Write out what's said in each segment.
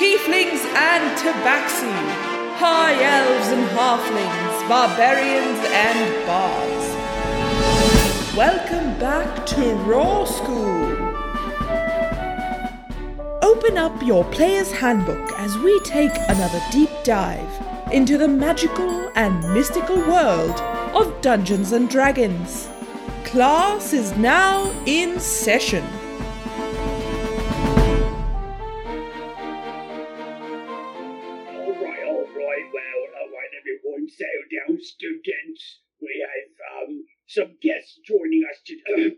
tieflings and tabaxi, high elves and halflings, barbarians and bards. Welcome back to Raw School. Open up your player's handbook as we take another deep dive into the magical and mystical world of Dungeons and Dragons. Class is now in session. Some guests joining us today.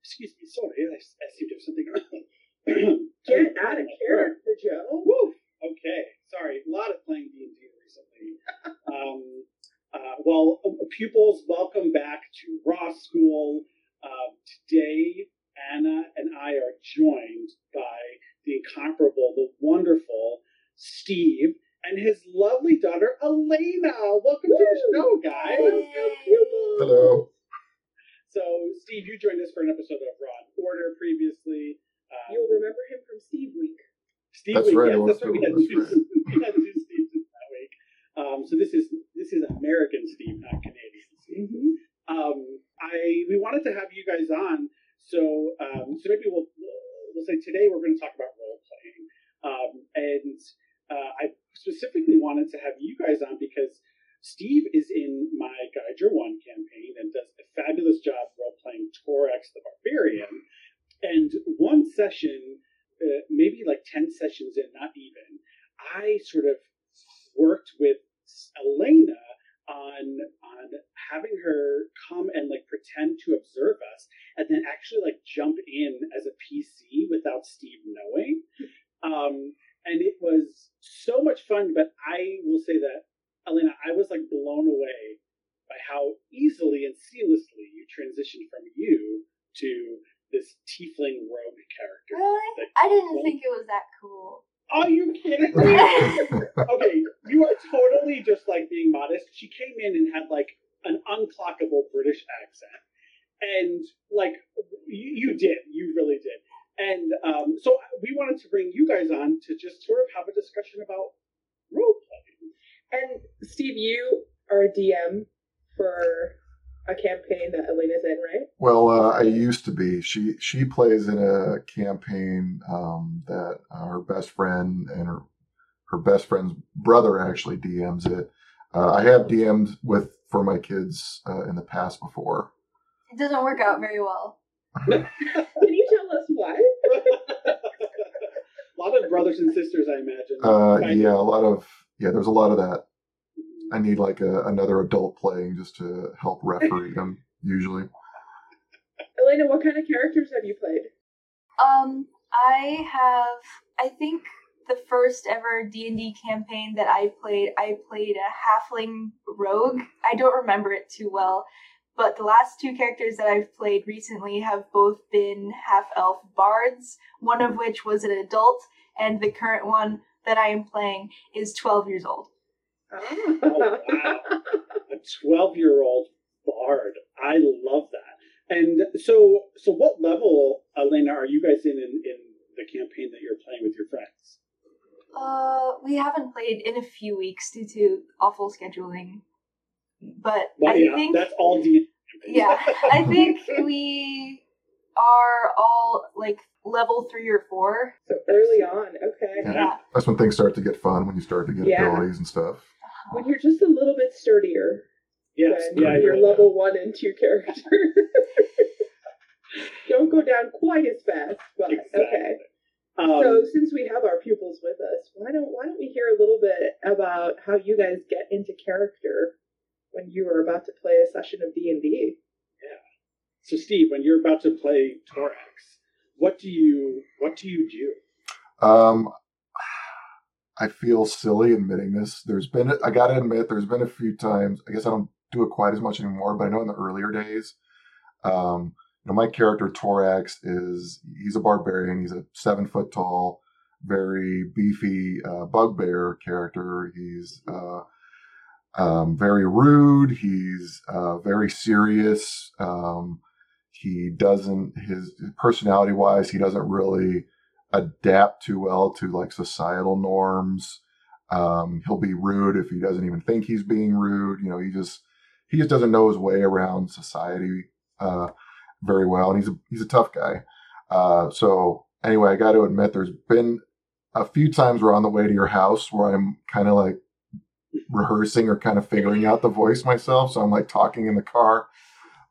Excuse me, sorry, I, I seem to have something. Get out of character, Joe. Woo! Okay, sorry. A lot of playing D and D recently. um, uh, well, uh, pupils, welcome back to Raw School. Um, today, Anna and I are joined by the incomparable, the wonderful Steve and his lovely daughter Elena. Welcome to the show, guys. Hello. So, Steve, you joined us for an episode of Raw and Order previously. Um, You'll remember him from Steve Week. Steve That's Week, right, yes, that's right. We had, Steve, two, that's we had two Steves that week. Um, so this is this is American Steve, not Canadian Steve. Um, I we wanted to have you guys on, so um, so maybe we'll we'll say today we're going to talk about role playing, um, and uh, I specifically wanted to have you guys on because Steve is in my Guider One campaign and does a fabulous job role playing Torax the Barbarian. And one session, uh, maybe like 10 sessions in, not even, I sort of worked with Elena on on having her come and like pretend to observe us and then actually like jump in as a PC without Steve knowing. Um, and it was so much fun, but I will say that Elena, I was like blown away by how easily and seamlessly you transitioned from you to this tiefling rogue character. Really? Like, I didn't well- think it was that cool. Are you kidding me? okay, you are totally just like being modest. She came in and had like an unclockable British accent, and like you, you did, you really did. And um, so we wanted to bring you guys on to just sort of have a discussion about role playing. And Steve, you are a DM for a campaign that Elena's in, right? Well, uh, I used to be. She she plays in a campaign um, that uh, her best friend and her her best friend's brother actually DMs it. Uh, I have DM'd with for my kids uh, in the past before. It doesn't work out very well. Can you tell us why? a lot of brothers and sisters, I imagine. Uh, Kind yeah, of. a lot of yeah. There's a lot of that. I need like a, another adult playing just to help referee them. Usually, Elena, what kind of characters have you played? Um, I have, I think the first ever D and D campaign that I played, I played a halfling rogue. I don't remember it too well, but the last two characters that I've played recently have both been half elf bards. One of which was an adult, and the current one that I am playing is twelve years old. Oh, wow. a 12 year old bard. I love that. And so, so what level, Elena, are you guys in, in in the campaign that you're playing with your friends? Uh, we haven't played in a few weeks due to awful scheduling, but Well, I yeah, think that's all D. yeah, I think we are all like level three or four. so early on, okay. Yeah. that's when things start to get fun when you start to get Yeah. abilities and stuff. When you're just a little bit sturdier yes, than yeah, your you're level one and two character. Don't go down quite as fast, but Exactly. okay. Um, so since we have our pupils with us, why don't why don't we hear a little bit about how you guys get into character when you were about to play a session of D and D? Yeah. so, Steve, when you're about to play Torax, what do you what do you do? Um, I feel silly admitting this. There's been, I gotta admit, there's been a few times. I guess I don't do it quite as much anymore, but I know in the earlier days, um, you know, my character Torax is he's a barbarian. He's a seven foot tall, very beefy uh, bugbear character. He's uh, um, very rude. He's uh, very serious. Um, he doesn't his personality wise, he doesn't really adapt too well to like societal norms. Um, he'll be rude if he doesn't even think he's being rude. You know, he just he just doesn't know his way around society uh, very well, and he's a he's a tough guy. Uh, so anyway, I got to admit, there's been a few times we're on the way to your house where I'm kind of like rehearsing or kind of figuring out the voice myself. So I'm like talking in the car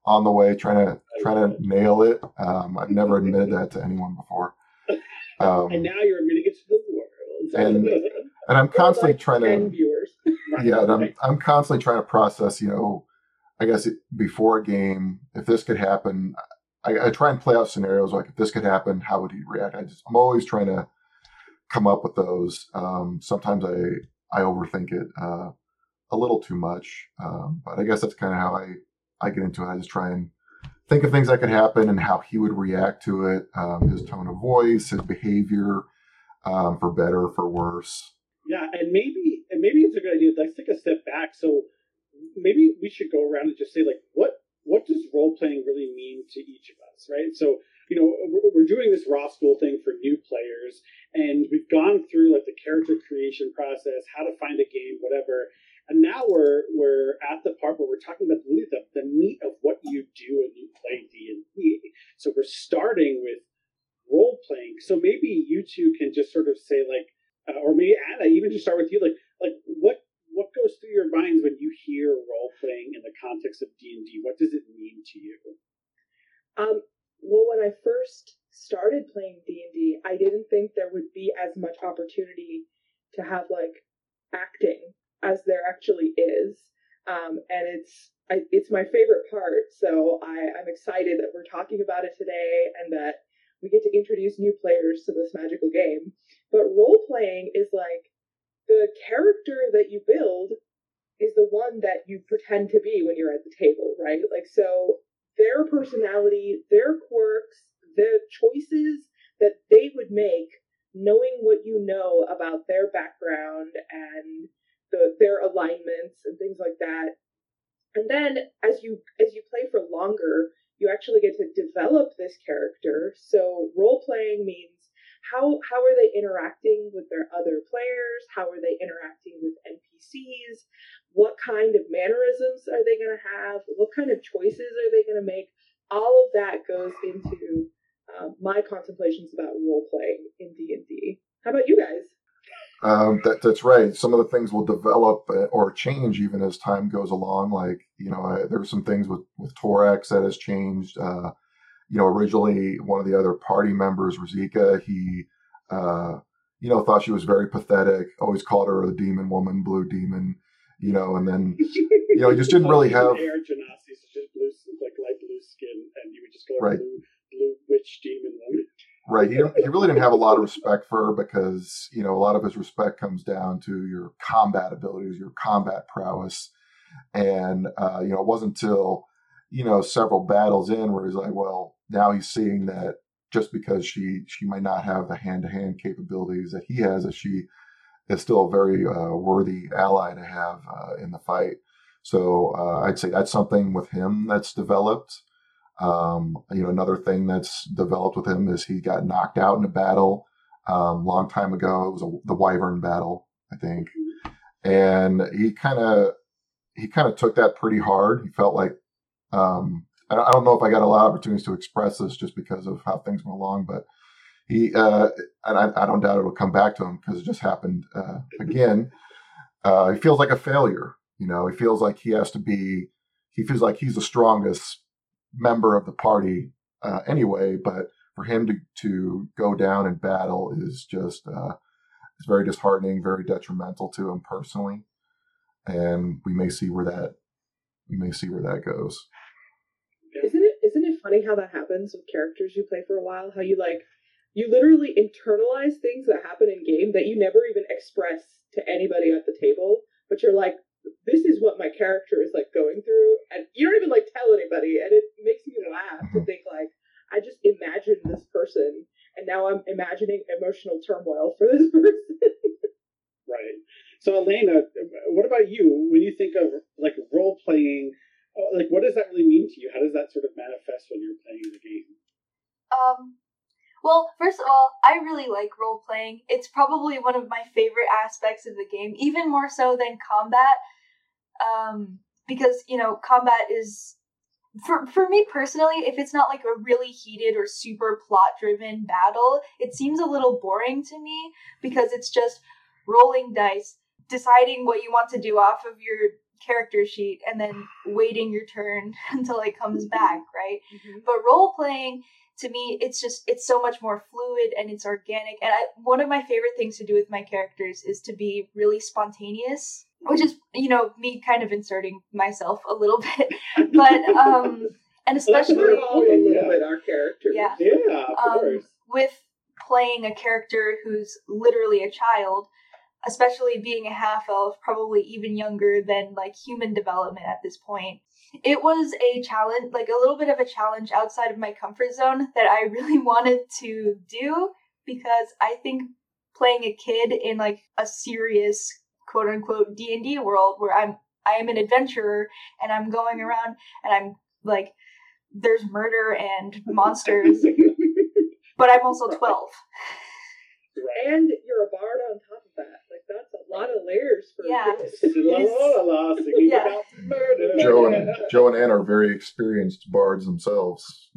on the way, trying to trying to nail it. Um, I've never admitted that to anyone before. Um, and now you're admitting it to the world. and and I'm constantly like trying 10 to viewers. yeah, and I'm I'm constantly trying to process. You know, I guess it, before a game, if this could happen, I, I try and play out scenarios like if this could happen, how would he react? I just I'm always trying to come up with those. Um, sometimes I I overthink it uh, a little too much, um, but I guess that's kind of how I I get into it. I just try and think of things that could happen and how he would react to it, um, his tone of voice, his behavior, um, for better, for worse. Yeah, and maybe and maybe it's a good idea. Let's take a step back. So maybe we should go around and just say like, what what does role playing really mean to each of us, right? So you know, we're- doing this raw school thing for new players, and we've gone through like the character creation process, how to find a game, whatever. And now we're we're at the part where we're talking about really the, the meat of what you do when you play D and D. So we're starting with role playing. So maybe you two can just sort of say like, uh, or maybe Anna, even just start with you, like like what what goes through your minds when you hear role playing in the context of D and D? What does it mean to you? Um, well, when I first started playing D and D, I didn't think there would be as much opportunity to have like acting as there actually is, um, and it's I, it's my favorite part. So I, I'm excited that we're talking about it today and that we get to introduce new players to this magical game. But role playing is like the character that you build is the one that you pretend to be when you're at the table, right? Like so their personality, their quirks, the choices that they would make, knowing what you know about their background and the, their alignments and things like that. And then as you as you play for longer, you actually get to develop this character. So role playing means how how are they interacting with their other players? How are they interacting with NPCs? What kind of mannerisms are they going to have? What kind of choices are they going to make? All of that goes into uh, my contemplations about role playing in D and D. How about you guys? Um, that, that's right. Some of the things will develop uh, or change even as time goes along. Like, you know, uh, there were some things with, with Torax that has changed. Uh, you know, originally one of the other party members, Razika, he, uh, you know, thought she was very pathetic, always called her the demon woman, blue demon, you know, and then, you know, he just didn't really have, air genasi, so just blue, like light blue skin, and you would just go Right. blue, blue witch demon woman. right. He, he really didn't have a lot of respect for her because, you know, a lot of his respect comes down to your combat abilities, your combat prowess. And, uh, you know, it wasn't until, you know, several battles in where he's like, well, now he's seeing that just because she she might not have the hand to hand capabilities that he has, that she is still a very uh, worthy ally to have uh, in the fight. So uh, I'd say that's something with him that's developed. Um, you know, another thing that's developed with him is he got knocked out in a battle um, long time ago. It was a, the Wyvern battle, I think, and he kind of he kind of took that pretty hard. He felt like um, I don't know if I got a lot of opportunities to express this just because of how things went along, but he uh, and I, I don't doubt it'll come back to him because it just happened uh, again. Uh, he feels like a failure. You know, he feels like he has to be. He feels like he's the strongest member of the party uh, anyway, but for him to to go down in battle is just uh, is very disheartening, very detrimental to him personally, and we may see where that we may see where that goes. Isn't it isn't it funny how that happens with characters you play for a while? How you like you literally internalize things that happen in game that you never even express to anybody at the table, but you're like, this is what my character is like going through, and you don't even like tell anybody, and it makes me laugh to mm-hmm. think like I just imagined this person, and now I'm imagining emotional turmoil for this person. Right. So Elena, what about you? When you think of like role playing, like what does that really mean to you? How does that sort of manifest when you're playing the game? Um, Well, first of all, I really like role playing. It's probably one of my favorite aspects of the game, even more so than combat. Um, because you know, combat is for for me personally, if it's not like a really heated or super plot driven battle, it seems a little boring to me because it's just rolling dice, deciding what you want to do off of your character sheet and then waiting your turn until it comes back, right? Mhm. But role playing to me, it's just it's so much more fluid and it's organic. And I, one of my favorite things to do with my characters is to be really spontaneous, which is you know me kind of inserting myself a little bit, but um, and especially We're all a little bit our characters. Yeah. Yeah, of um, course. with playing a character who's literally a child, especially being a half elf, probably even younger than like human development at this point. It was a challenge, like a little bit of a challenge outside of my comfort zone that I really wanted to do because I think playing a kid in like a serious quote unquote D&D world where I'm I am an adventurer and I'm going around and I'm like there's murder and monsters but I'm also 12. And you're a bard on top of that. Like that's a lot of layers for Yeah. kids. La la la, singing Yeah. about murder. Joe and Joe and Ann are very experienced bards themselves.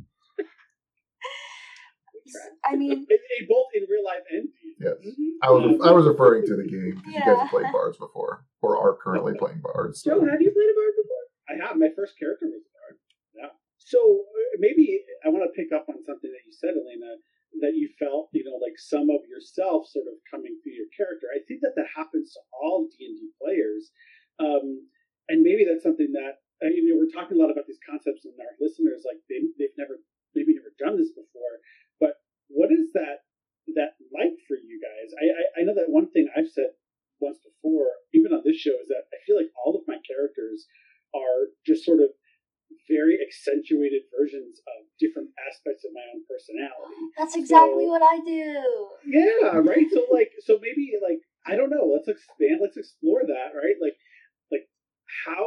I mean, In- in- both in real life and D&D. Yes, Mhm. I was I was referring to the game because you guys have played bards before or are currently playing bards. Joe, have you played a bard before? I have my first character was a bard. Yeah. So uh, maybe I want to pick up on something that you said, Elena, that you felt, you know, like some of yourself sort of coming through your character. I think that that happens to all D and D players, um, and maybe that's something that uh, you know we're talking a lot about these concepts, and our listeners like they they've never maybe never done this before. But what is that that like for you guys? I I, I know that one thing I've said once before, even on this show, is that I feel like all of my characters are just sort of very accentuated versions of different aspects of my own personality. that's exactly what I do. Yeah, right. So like, so maybe like I don't know. Let's expand. Let's explore that. Right. Like, like how?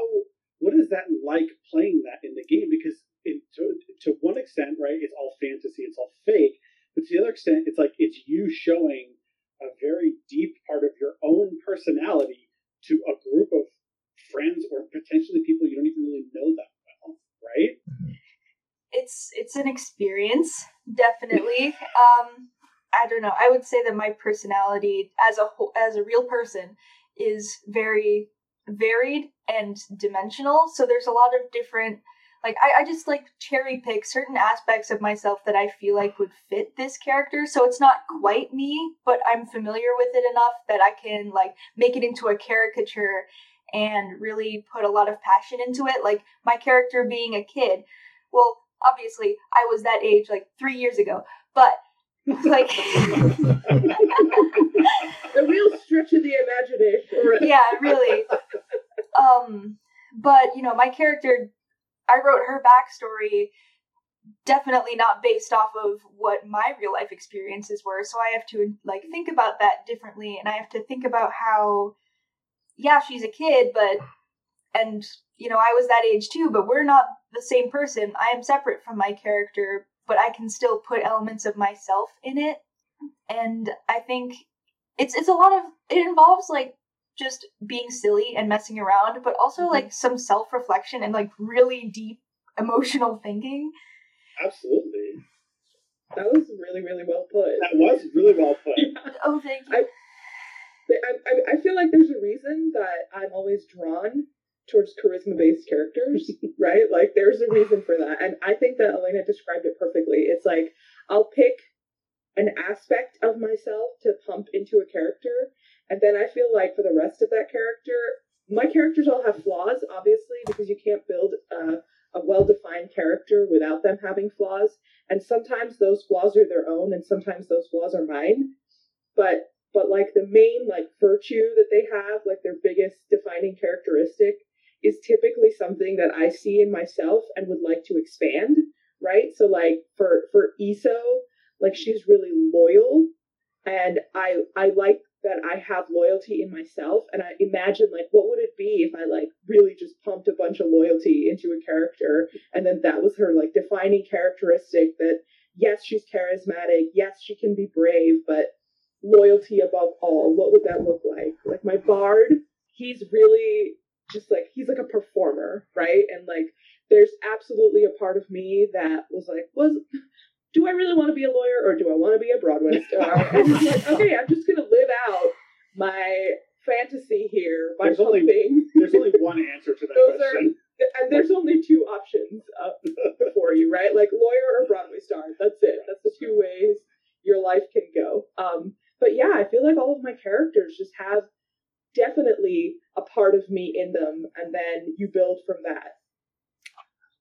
What is that like playing that in the game? Because in, to to one extent, right, it's all fantasy. It's all fake. But to the other extent, it's like it's you showing a very deep part of your own personality to a group of friends or potentially people you don't even really know that well, right? It's it's an experience, definitely. um, I don't know. I would say that my personality as a whole, as a real person is very varied and dimensional. So there's a lot of different like I, I just like cherry pick certain aspects of myself that I feel like would fit this character. So it's not quite me, but I'm familiar with it enough that I can like make it into a caricature and really put a lot of passion into it. Like my character being a kid. Well, obviously I was that age like three years ago, but like A real stretch of the imagination. yeah, really. Um, but you know, my character, I wrote her backstory definitely not based off of what my real life experiences were. So I have to like think about that differently, and I have to think about how, yeah, she's a kid, but and you know, I was that age too, but we're not the same person. I am separate from my character, but I can still put elements of myself in it. And I think it's it's a lot of it involves like just being silly and messing around, but also Mhm. like some self reflection and like really deep emotional thinking. Absolutely. That was really, really well put. That was really well put. Oh, thank you. I- But I, I, I feel like there's a reason that I'm always drawn towards charisma based characters, right? Like there's a reason for that. And I think that Elena described it perfectly. It's like I'll pick an aspect of myself to pump into a character, and then I feel like for the rest of that character, my characters all have flaws, obviously, because you can't build a, a well defined character without them having flaws. And sometimes those flaws are their own, and sometimes those flaws are mine. But but like the main like virtue that they have, like their biggest defining characteristic, is typically something that I see in myself and would like to expand, right? So like for for ESO, like she's really loyal and I I like that I have loyalty in myself and I imagine like what would it be if I like really just pumped a bunch of loyalty into a character and then that was her like defining characteristic that yes, she's charismatic. Yes, she can be brave, but loyalty above all. What would that look like? Like my bard, he's really just like he's like a performer, right? And like there's absolutely a part of me that was like, was do I really want to be a lawyer or do I want to be a Broadway star? and it's like, okay, I'm just gonna live out my fantasy here by There's only- hoping. There's only one answer to that Those question. and there's only two options up before you, right? Like lawyer or Broadway star. That's it. That's the two ways your life can go. Um, but yeah, I feel like all of my characters just have definitely a part of me in them, and then you build from that.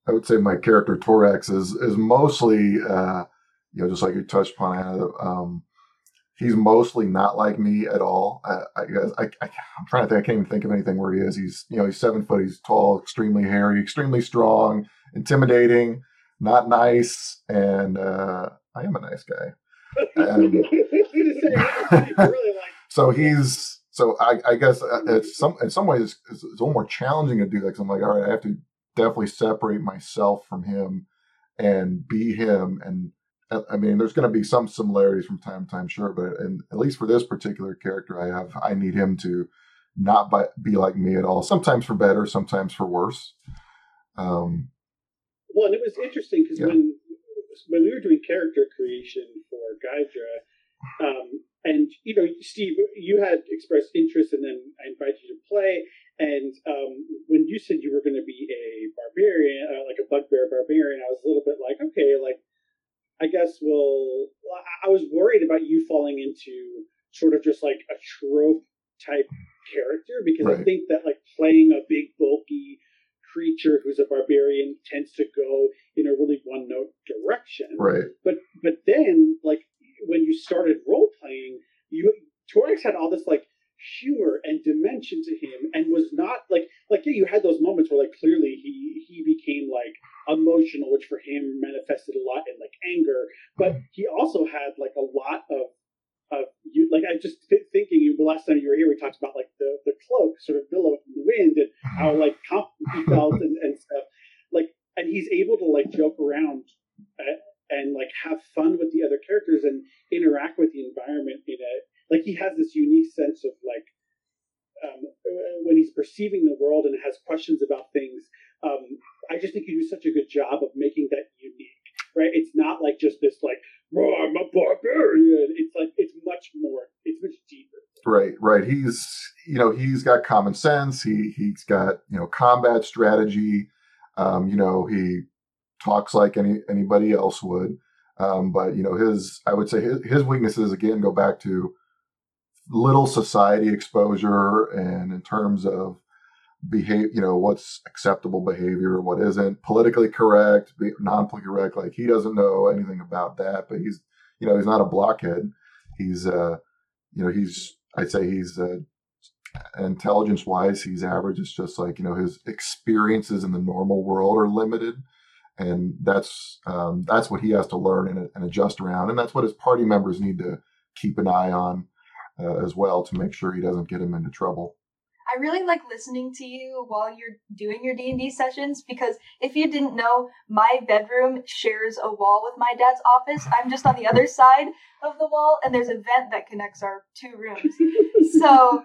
I would say my character Torax is is mostly, uh, you know, just like you touched upon, Anna. Um, he's mostly not like me at all. I, I, I, I'm trying to think. I can't even think of anything where he is. He's, you know, he's seven foot. He's tall, extremely hairy, extremely strong, intimidating, not nice, and uh, I am a nice guy. Um, so he's so I, I guess uh, it's some in some ways it's, it's a little more challenging to do that because I'm like all right I have to definitely separate myself from him and be him. And uh, I mean there's going to be some similarities from time to time sure but and at least for this particular character I have I need him to not by, be like me at all. Sometimes for better sometimes for worse. Um Well, and it was interesting because Yeah. when when we were doing character creation for Gaidra, um, and you know, Steve, you had expressed interest, and then I invited you to play. And um, when you said you were going to be a barbarian, uh, like a bugbear barbarian, I was a little bit like, okay, like I guess we'll. I- I was worried about you falling into sort of just like a trope type character because I think that like playing a big bulky creature who's a barbarian tends to go in a really one note direction. right But but then like when you started role playing, you Torax had all this like humor and dimension to him and was not like like yeah you had those moments where like clearly he he became like emotional which for him manifested a lot in like anger but he also had like a lot of like I just th- thinking you the last time you were here we talked about like the the cloak sort of billowing in the wind and how like confident he felt and, and stuff. Like and he's able to like joke around uh, and like have fun with the other characters and interact with the environment in a like he has this unique sense of like um, uh, when he's perceiving the world and has questions about things um, i just think you do such a good job of making that unique right? It's not like just this like i'm a barbarian it's like it's much more it's much deeper Right, right. He's you know he's got common sense. He he's got you know combat strategy. Um, you know he talks like any anybody else would. Um, but you know his I would say his, his weaknesses again go back to little society exposure and in terms of behave you know what's acceptable behavior what isn't politically correct non-politically correct like he doesn't know anything about that but he's you know he's not a blockhead he's uh you know he's I'd say he's uh, intelligence wise, he's average. It's just like you know his experiences in the normal world are limited, and that's um, that's what he has to learn and, and adjust around, and that's what his party members need to keep an eye on uh, as well to make sure he doesn't get him into trouble. I really like listening to you while you're doing your D&D sessions because if you didn't know, my bedroom shares a wall with my dad's office. I'm just on the other side of the wall and there's a vent that connects our two rooms. So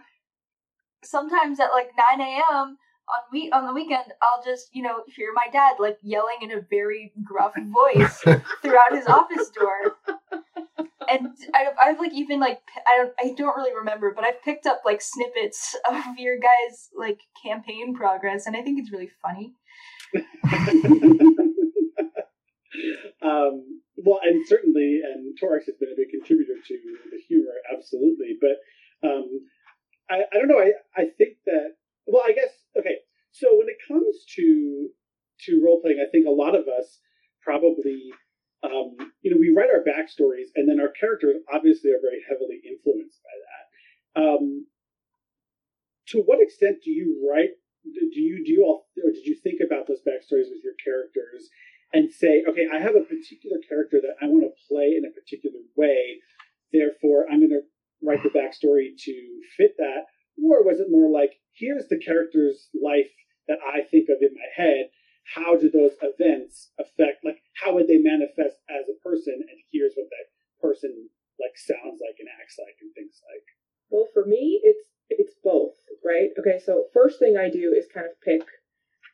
sometimes at like 9 a.m. on week on the weekend, I'll just, you know, hear my dad like yelling in a very gruff voice throughout his office door. And I, I've like even like p- I don't I don't really remember, but I've picked up like snippets of your guys' like campaign progress, and I think it's really funny. um, well, and certainly, and Torax has been a big contributor to the humor, absolutely. But um, I, I don't know. I, I think that. Well, I guess okay. Comes to to role playing, I think a lot of us probably, um, you know, we write our backstories, and then our characters obviously are very heavily influenced by that. Um, to what extent do you write? Do you do you all, or did you think about those backstories with your characters? and say, okay, I have a particular character that I want to play in a particular way. Therefore, I'm going to write the backstory to fit that. Or was it more like, here's the character's life that I think of in my head. how do those events affect like how would they manifest as a person? And here's what that person like sounds like and acts like and things like. Well for me it's it's both right? Okay so first thing i do is kind of pick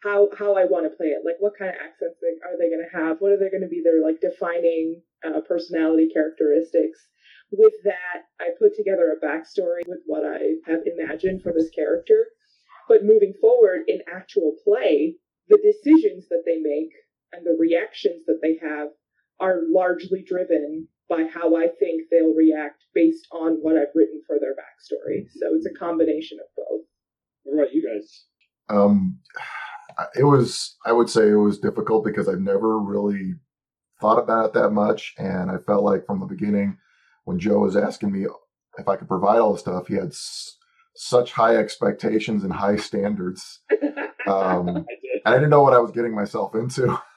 how how i want to play it. Like what kind of accents are they going to have? What are they going to be their like defining uh, personality characteristics? With that i put together a backstory with what i have imagined for this character but moving forward in actual play the decisions that they make and the reactions that they have are largely driven by how I think they'll react based on what I've written for their backstory. So it's a combination of both. What about you guys? Um, it was, I would say it was difficult because I've never really thought about it that much. And I felt like from the beginning, when Joe was asking me if I could provide all the stuff, he had s- such high expectations and high standards. Um, I did. I didn't know what I was getting myself into.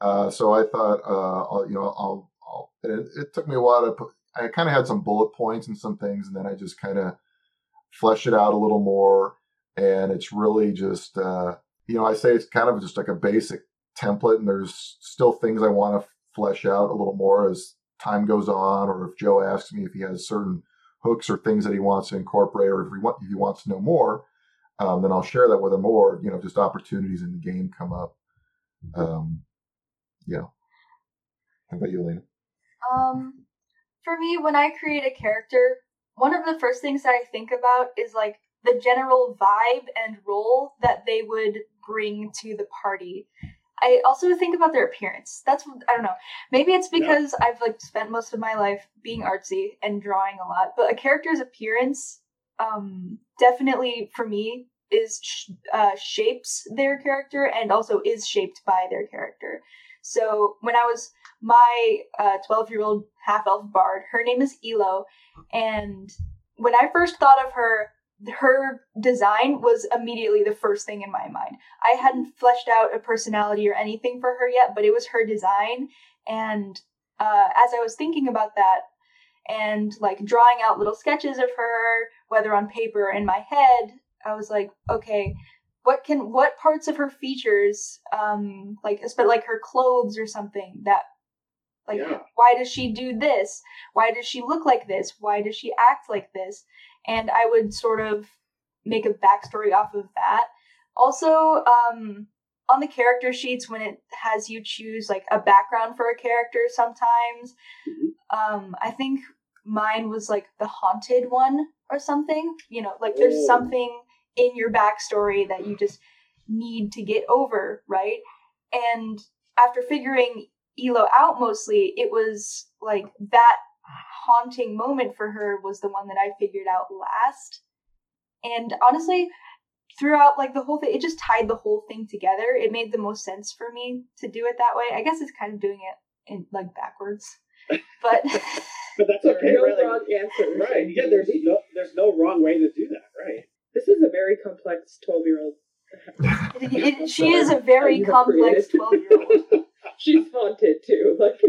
Uh, so I thought, uh, I'll, you know, I'll, I'll it, it, took me a while to put, I kind of had some bullet points and some things, and then I just kind of flesh it out a little more. And it's really just, uh, you know, I say it's kind of just like a basic template, and there's still things I want to flesh out a little more as time goes on, or if Joe asks me if he has certain hooks or things that he wants to incorporate, or if he, want, if he wants to know more, um, then I'll share that with him. Or you know, just opportunities in the game come up. Um, yeah. How about you, Elena? Um, for me, when I create a character, one of the first things that I think about is like the general vibe and role that they would bring to the party. I also think about their appearance. That's I don't know. Maybe it's because yeah. I've like spent most of my life being artsy and drawing a lot, but a character's appearance um definitely for me is uh, shapes their character and also is shaped by their character. So when I was my 12 uh, year old half elf bard, her name is Elo, and when I first thought of her, her design was immediately the first thing in my mind. I hadn't fleshed out a personality or anything for her yet, but it was her design. And uh, as I was thinking about that and like drawing out little sketches of her, whether on paper or in my head, I was like, okay, what can what parts of her features um like but like her clothes or something that like yeah. why does she do this why does she look like this why does she act like this and i would sort of make a backstory off of that also um on the character sheets when it has you choose like a background for a character sometimes mm-hmm. um i think mine was like the haunted one or something you know like there's oh. something in your backstory that you just need to get over, right? And after figuring Elo out mostly, it was like that haunting moment for her was the one that I figured out last. And honestly, throughout like the whole thing, it just tied the whole thing together. It made the most sense for me to do it that way. I guess it's kind of doing it in like backwards. But but that's okay. no right? wrong answer. Right. Yeah, there's no there's no wrong way to do that, right? This is a very complex 12 year old. she is a very complex 12 year old. She's haunted too. Like,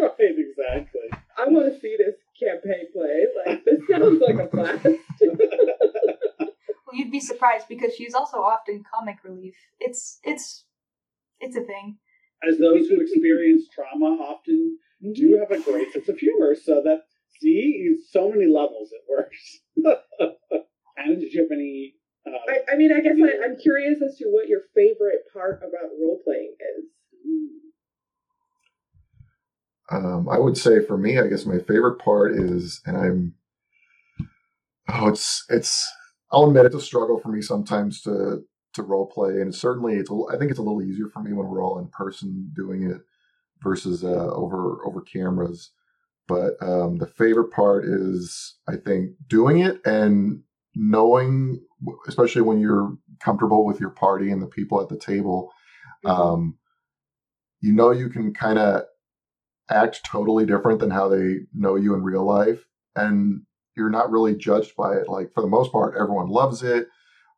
right, exactly. I want to see this campaign play. Like, this sounds like a blast. well, you'd be surprised because she's also often comic relief. It's it's it's a thing. As those who experience trauma often do have a great sense of humor, so that see, so many levels it works. Anna, did you have any? Uh, I, I, mean, I guess I, am curious as to what your favorite part about role playing is. Um, I would say for me, I guess my favorite part is, and I'm, oh, it's it's. I'll admit it's a struggle for me sometimes to to role play, and certainly it's. A, I think it's a little easier for me when we're all in person doing it versus uh, over over cameras. But um, the favorite part is, I think, doing it and knowing, especially when you're comfortable with your party and the people at the table, mm-hmm. um, you know you can kind of act totally different than how they know you in real life, and you're not really judged by it. Like for the most part, everyone loves it,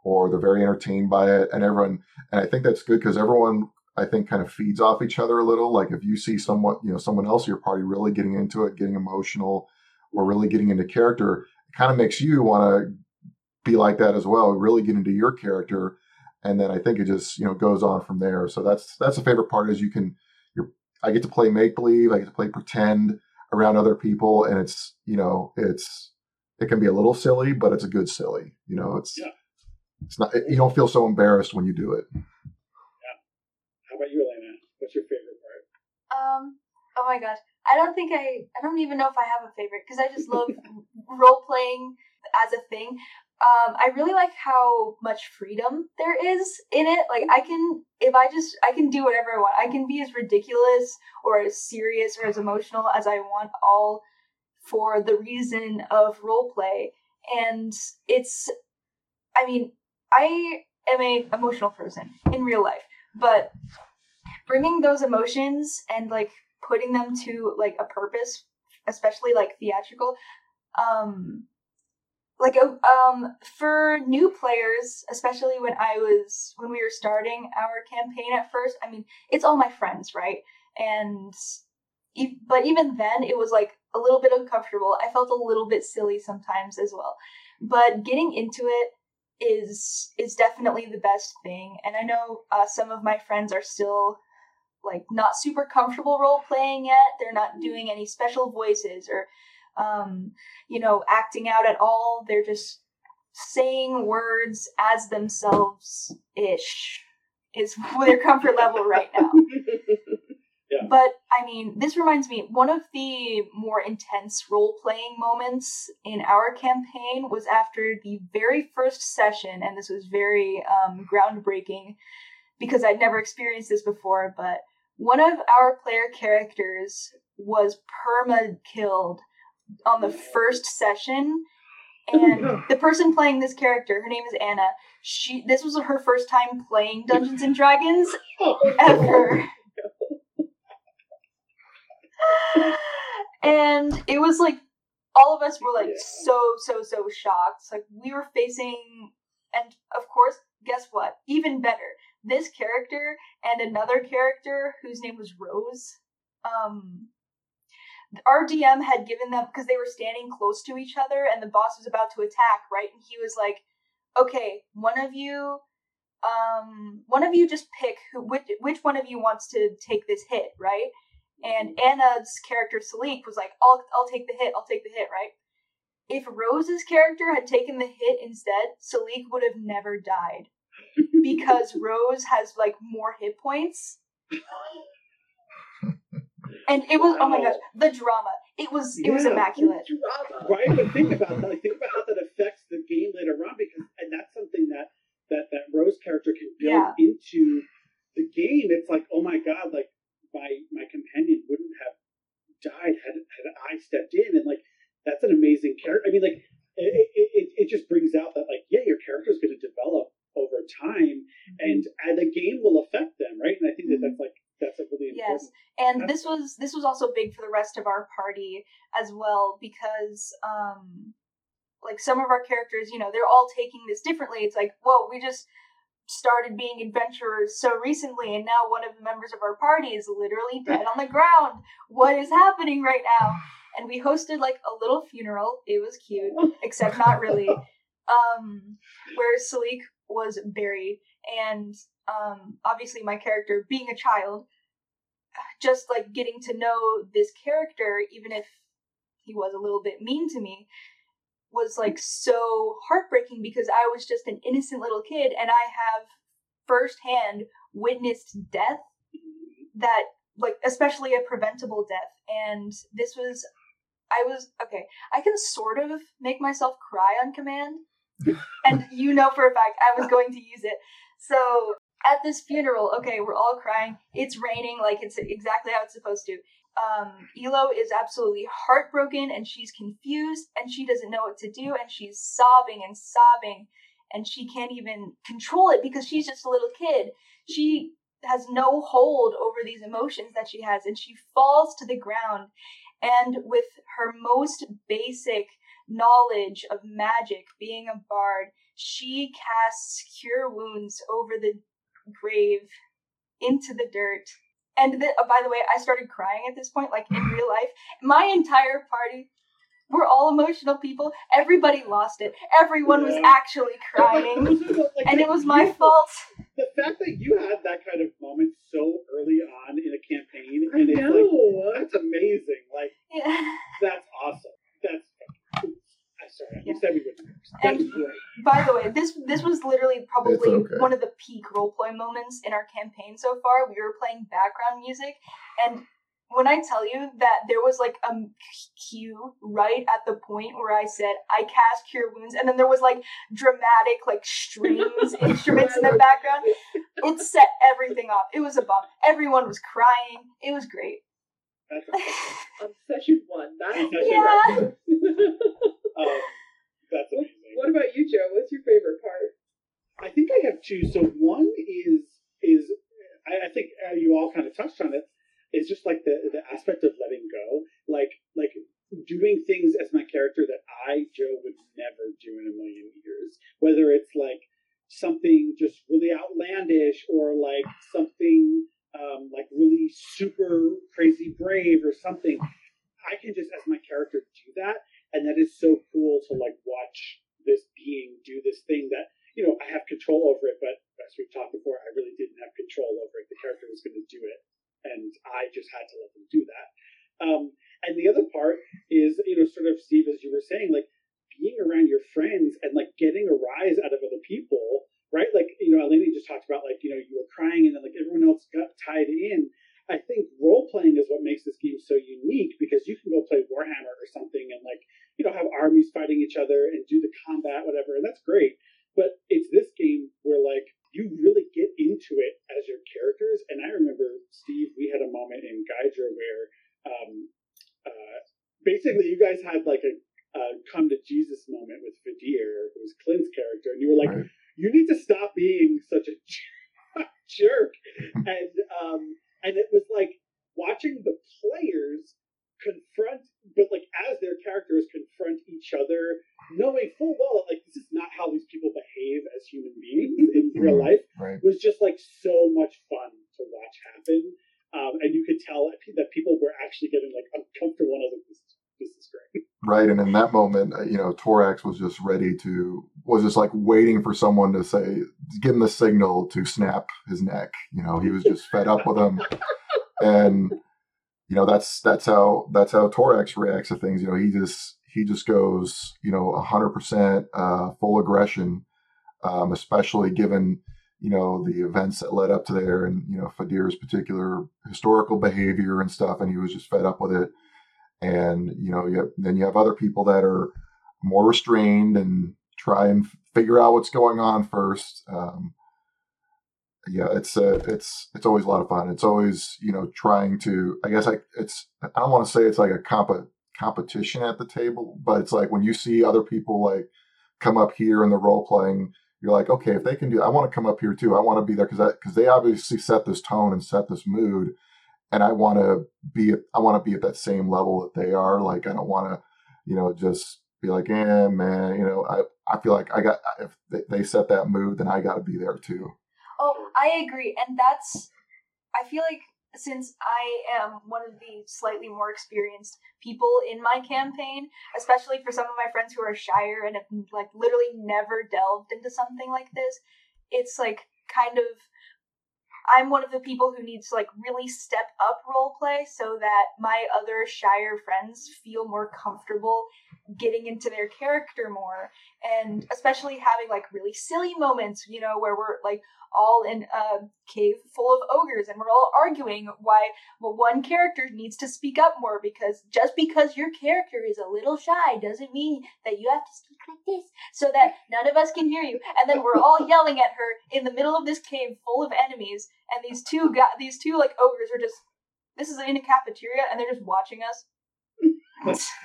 or they're very entertained by it, and everyone. And I think that's good because everyone I think kind of feeds off each other a little. Like if you see someone, you know, someone else in your party really getting into it, getting emotional, or really getting into character, it kind of makes you want to be like that as well, really get into your character. and then I think it just you know goes on from there. So that's that's the favorite part is you can I get to play make believe, I get to play pretend around other people, and it's you know it's it can be a little silly, but it's a good silly. You know, it's Yeah. it's not you don't feel so embarrassed when you do it. Yeah. How about you, Elena? What's your favorite part? Um. Oh my gosh. I don't think I. I don't even know if I have a favorite because I just love role playing as a thing. Um, I really like how much freedom there is in it. Like I can, if I just, I can do whatever I want. I can be as ridiculous or as serious or as emotional as I want, all for the reason of role play. And it's, I mean, I am a emotional person in real life, but bringing those emotions and like putting them to like a purpose especially like theatrical um like uh, um for new players especially when i was when we were starting our campaign at first i mean it's all my friends right? And but even then it was like a little bit uncomfortable. I felt a little bit silly sometimes as well. But getting into it is is definitely the best thing. And i know uh, some of my friends are still like not super comfortable role playing yet. They're not doing any special voices or um you know acting out at all they're just saying words as themselves ish is their comfort level right now Yeah. but I mean, this reminds me, one of the more intense role playing moments in our campaign was after the very first session, and this was very um, groundbreaking because I'd never experienced this before. But one of our player characters was perma killed on the first session. And the person playing this character, her name is Anna. She this was her first time playing Dungeons and Dragons ever. and it was like all of us were like so so so shocked. Like we were facing, and of course, guess what? Even better, this character and another character whose name was Rose. Um, our DM had given them because they were standing close to each other, and the boss was about to attack. Right, and he was like, "Okay, one of you." Um, one of you just pick who which which one of you wants to take this hit, right? And Anna's character Salik was like, "I'll I'll take the hit. I'll take the hit." Right? If Rose's character had taken the hit instead, Salik would have never died because Rose has like more hit points. And it was oh my gosh, the drama. It was it was immaculate. Drama. Right, but think about that. Like, think about how that affects the game later on, because and that's something that that that Rose character can build Yeah. into the game. It's like, oh my god, like my my companion wouldn't have died had had I stepped in, and like that's an amazing character. I mean, like it it, it, it just brings out that like yeah, your character is going to develop over time, mm-hmm. and and the game will affect them, right? And I think that mm-hmm. that's like that's like really important. Yes, and this was this was also big for the rest of our party as well because um like some of our characters, you know, they're all taking this differently. It's like, whoa, we just started being adventurers so recently and now one of the members of our party is literally dead on the ground. What is happening right now? And we hosted like a little funeral. It was cute, except not really. Um where Salik was buried and um obviously my character being a child just like getting to know this character even if he was a little bit mean to me was like so heartbreaking because I was just an innocent little kid and I have firsthand witnessed death that like especially a preventable death. And this was I was okay I can sort of make myself cry on command and you know for a fact I was going to use it. So at this funeral, okay, we're all crying. It's raining, like it's exactly how it's supposed to. Um, Elo is absolutely heartbroken and she's confused and she doesn't know what to do and she's sobbing and sobbing and she can't even control it because she's just a little kid. She has no hold over these emotions that she has and she falls to the ground and with her most basic knowledge of magic being a bard she casts cure wounds over the grave into the dirt. And the, oh, by the way, I started crying at this point, like in real life. My entire party were all emotional people. Everybody lost it. Everyone was actually crying. And it was my fault. the fact that you had that kind of moment so early on in a campaign, I and it's know. like that's amazing. Like Yeah. that's awesome. That's. I'm sorry. You Yeah. said we wouldn't. And- By the way, this this was literally probably okay. one of the peak roleplay moments in our campaign so far. We were playing background music, and when I tell you that there was like a cue right at the point where I said I cast Cure Wounds, and then there was like dramatic like strings instruments in the background. It set everything off. It was a bomb. Everyone was crying. It was great. That's awesome. On session one. That's Session Yeah. Um, that's amazing. What about you, Joe? What's your favorite part? I think I have two. So one is is I, I think uh, you all kind of touched on it. Is just like the the aspect of letting go, like like doing things as my character that I Joe would never do in a million years. Whether it's like something just really outlandish or like something um, like really super crazy brave or something. I can just as my character do that, and that is so cool to like watch this being do this thing that you know I have control over it, but as we've talked before, I really didn't have control over it. The character was going to do it, and I just had to let them do that. Um, and the other part is, you know, sort of Steve, as you were saying, like being around your friends and like getting a rise out of other people, right? Like, you know, Eleni just talked about like, you know, you were crying and then like everyone else got tied in. I think role playing is what makes this game so unique because you can go play Warhammer or something and like, you know, have armies fighting each other and do the combat, whatever, and that's great. But it's this game where like you really get into it as your characters. And I remember Steve, we had a moment in Gaidra where um, uh, basically you guys had like a uh, come to Jesus moment with Vadir, who's Clint's character, and you were like, Right. you need to stop being such a jerk. and um, and it was like watching the players confront, but like as their characters confront each other, knowing full well that like this is not how these people behave as human beings in real life, Right. was just like so much fun to watch happen. Um, and you could tell that people were actually getting like uncomfortable and I was like, this, is- this is great. Right. And in that moment, uh, you know, Torax was just ready to, was just like waiting for someone to say, give him the signal to snap his neck. You know, he was just fed up with him. And, you know, that's, that's how, that's how Torax reacts to things. You know, he just, he just goes, you know, hundred percent, uh, full aggression, um, especially given, you know, the events that led up to there and, you know, Fadir's particular historical behavior and stuff. And he was just fed up with it and you know you have, then you have other people that are more restrained and try and figure out what's going on first um, yeah it's uh, it's it's always a lot of fun it's always you know trying to i guess I it's i don't want to say it's like a comp- competition at the table but it's like when you see other people like come up here in the role playing you're like okay if they can do i want to come up here too i want to be there because because they obviously set this tone and set this mood and I want to be I want to be at that same level that they are. Like I don't want to, you know, just be like, eh, man, you know, I I feel like I got if they, they set that mood, then I got to be there too. Oh, I agree, and that's. I feel like since I am one of the slightly more experienced people in my campaign, especially for some of my friends who are shyer and have like literally never delved into something like this, it's like kind of I'm one of the people who needs to like really step up role play so that my other shyer friends feel more comfortable getting into their character more and especially having like really silly moments, you know, where we're like all in a cave full of ogres and we're all arguing why well one character needs to speak up more because just because your character is a little shy doesn't mean that you have to speak like this so that none of us can hear you. And then we're all yelling at her in the middle of this cave full of enemies and these two got these two like ogres are just this is in a cafeteria and they're just watching us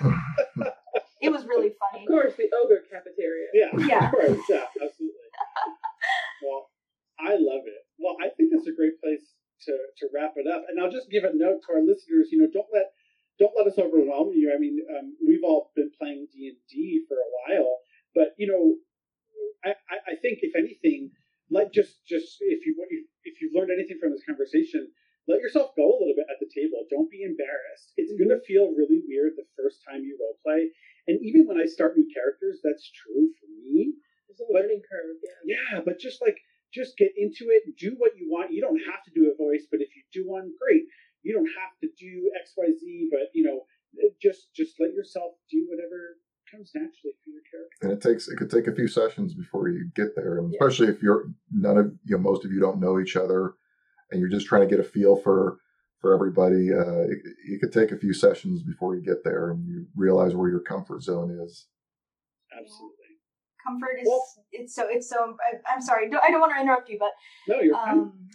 it was really funny Of course, the ogre cafeteria. Yeah, Yeah. of course, yeah, absolutely. well, I love it. Well, I think that's a great place to, to wrap it up. And I'll just give a note to our listeners. You know, don't let don't let us overwhelm you. I mean, um, we've all been playing D and D for a while, but you know, I, I, I think if anything, like just just if you what you if you've learned anything from this conversation, let yourself go a little bit at the table. Don't be embarrassed. It's going to mm-hmm. feel really weird the first time you role play, and even when I start new characters, that's true for me. There's a learning curve. Yeah. Yeah, but just like just get into it, do what you want. You don't have to do a voice, but if you do one, great. You don't have to do X, Y, Z, but you know, just just let yourself do whatever comes naturally for your character. And it takes it could take a few sessions before you get there, and Yeah. especially if you're none of you know most of you don't know each other, and you're just trying to get a feel for for everybody. Uh, it, it could take a few sessions before you get there, and you realize where your comfort zone is. Absolutely. Comfort is Well- it's so it's so. I, I'm sorry. don't- I don't want to interrupt you, but No, you're fine. um,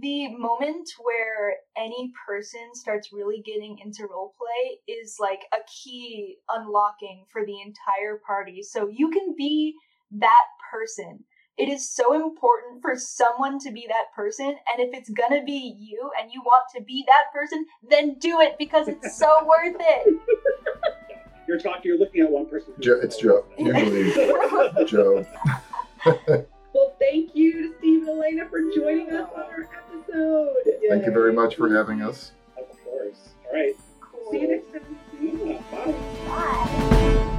the moment where any person starts really getting into role play is like a key unlocking for the entire party. So you can be that person. It is so important for someone to be that person, and if it's gonna be you and you want to be that person, then do it because it's so worth it. You're talking. You're looking at one person. who's- Jo- it's Joe. Usually Joe. Well, thank you to Steve and Elena for joining us on our episode. Thank you very much for having us. Of course. All right. Cool. See you next time. Yeah, bye. Bye.